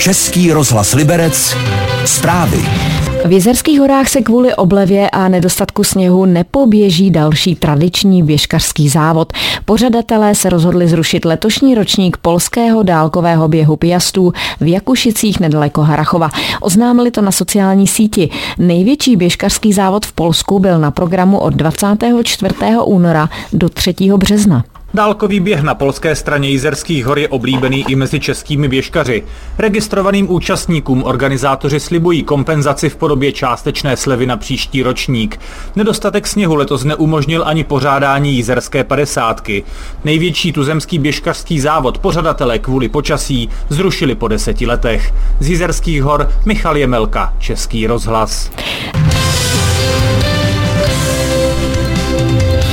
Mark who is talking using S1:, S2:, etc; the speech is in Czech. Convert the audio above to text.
S1: Český rozhlas Liberec, zprávy.
S2: V Jizerských horách se kvůli oblevě a nedostatku sněhu nepoběží další tradiční běžkařský závod. Pořadatelé se rozhodli zrušit letošní ročník polského dálkového běhu Piastů v Jakušicích nedaleko Harachova. Oznámili to na sociální síti. Největší běžkařský závod v Polsku byl na programu od 24. února do 3. března.
S3: Dálkový běh na polské straně Jizerských hor je oblíbený i mezi českými běžkaři. Registrovaným účastníkům organizátoři slibují kompenzaci v podobě částečné slevy na příští ročník. Nedostatek sněhu letos neumožnil ani pořádání Jizerské padesátky. Největší tuzemský běžkařský závod pořadatelé kvůli počasí zrušili po deseti letech. Z Jizerských hor Michal Jemelka, Český rozhlas.